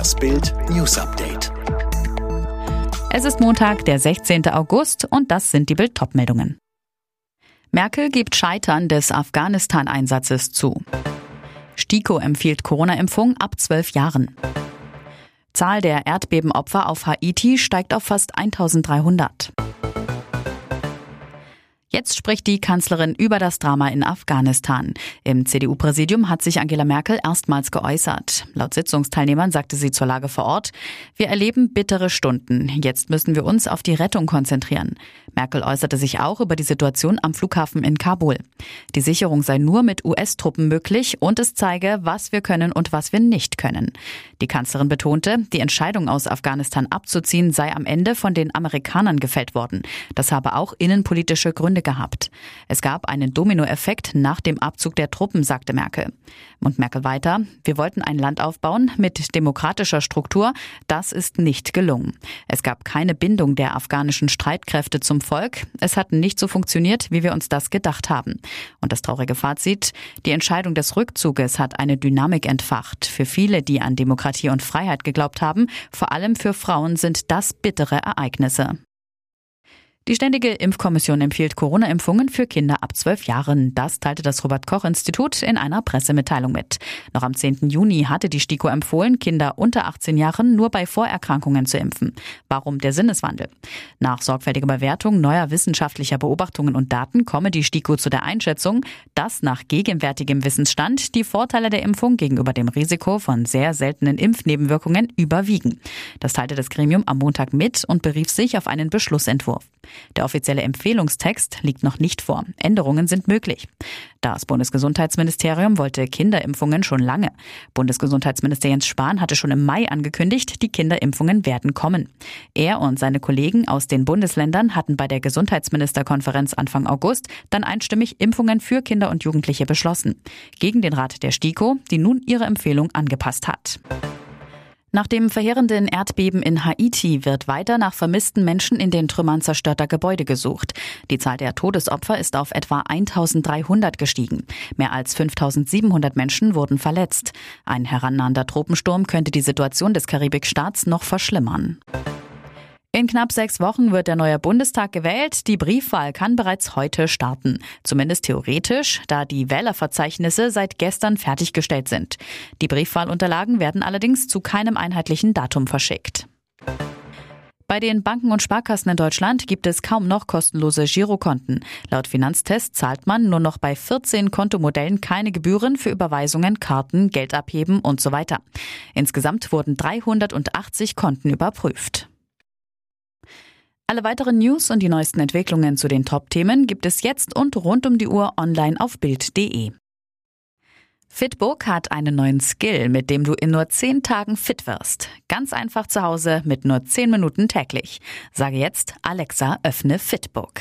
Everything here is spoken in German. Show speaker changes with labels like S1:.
S1: Das Bild News Update.
S2: Es ist Montag, der 16. August und das sind die Bild meldungen Merkel gibt Scheitern des Afghanistan-Einsatzes zu. STIKO empfiehlt Corona-Impfung ab zwölf Jahren. Zahl der Erdbebenopfer auf Haiti steigt auf fast 1300. Jetzt spricht die Kanzlerin über das Drama in Afghanistan. Im CDU-Präsidium hat sich Angela Merkel erstmals geäußert. Laut Sitzungsteilnehmern sagte sie zur Lage vor Ort, wir erleben bittere Stunden. Jetzt müssen wir uns auf die Rettung konzentrieren. Merkel äußerte sich auch über die Situation am Flughafen in Kabul. Die Sicherung sei nur mit US-Truppen möglich und es zeige, was wir können und was wir nicht können. Die Kanzlerin betonte, die Entscheidung aus Afghanistan abzuziehen sei am Ende von den Amerikanern gefällt worden. Das habe auch innenpolitische Gründe Gründe gehabt. Es gab einen Dominoeffekt nach dem Abzug der Truppen, sagte Merkel. Und Merkel weiter, wir wollten ein Land aufbauen mit demokratischer Struktur. Das ist nicht gelungen. Es gab keine Bindung der afghanischen Streitkräfte zum Volk. Es hat nicht so funktioniert, wie wir uns das gedacht haben. Und das traurige Fazit, die Entscheidung des Rückzuges hat eine Dynamik entfacht. Für viele, die an Demokratie und Freiheit geglaubt haben, vor allem für Frauen sind das bittere Ereignisse. Die Ständige Impfkommission empfiehlt Corona-Impfungen für Kinder ab zwölf Jahren. Das teilte das Robert-Koch-Institut in einer Pressemitteilung mit. Noch am 10. Juni hatte die STIKO empfohlen, Kinder unter 18 Jahren nur bei Vorerkrankungen zu impfen. Warum der Sinneswandel? Nach sorgfältiger Bewertung neuer wissenschaftlicher Beobachtungen und Daten komme die STIKO zu der Einschätzung, dass nach gegenwärtigem Wissensstand die Vorteile der Impfung gegenüber dem Risiko von sehr seltenen Impfnebenwirkungen überwiegen. Das teilte das Gremium am Montag mit und berief sich auf einen Beschlussentwurf. Der offizielle Empfehlungstext liegt noch nicht vor. Änderungen sind möglich. Das Bundesgesundheitsministerium wollte Kinderimpfungen schon lange. Bundesgesundheitsminister Jens Spahn hatte schon im Mai angekündigt, die Kinderimpfungen werden kommen. Er und seine Kollegen aus den Bundesländern hatten bei der Gesundheitsministerkonferenz Anfang August dann einstimmig Impfungen für Kinder und Jugendliche beschlossen. Gegen den Rat der STIKO, die nun ihre Empfehlung angepasst hat. Nach dem verheerenden Erdbeben in Haiti wird weiter nach vermissten Menschen in den Trümmern zerstörter Gebäude gesucht. Die Zahl der Todesopfer ist auf etwa 1300 gestiegen. Mehr als 5700 Menschen wurden verletzt. Ein herannahender Tropensturm könnte die Situation des Karibikstaats noch verschlimmern. In knapp sechs Wochen wird der neue Bundestag gewählt. Die Briefwahl kann bereits heute starten. Zumindest theoretisch, da die Wählerverzeichnisse seit gestern fertiggestellt sind. Die Briefwahlunterlagen werden allerdings zu keinem einheitlichen Datum verschickt. Bei den Banken und Sparkassen in Deutschland gibt es kaum noch kostenlose Girokonten. Laut Finanztest zahlt man nur noch bei 14 Kontomodellen keine Gebühren für Überweisungen, Karten, Geld abheben und so weiter. Insgesamt wurden 380 Konten überprüft. Alle weiteren News und die neuesten Entwicklungen zu den Top-Themen gibt es jetzt und rund um die Uhr online auf Bild.de. Fitbook hat einen neuen Skill, mit dem du in nur 10 Tagen fit wirst. Ganz einfach zu Hause mit nur 10 Minuten täglich. Sage jetzt Alexa, öffne Fitbook.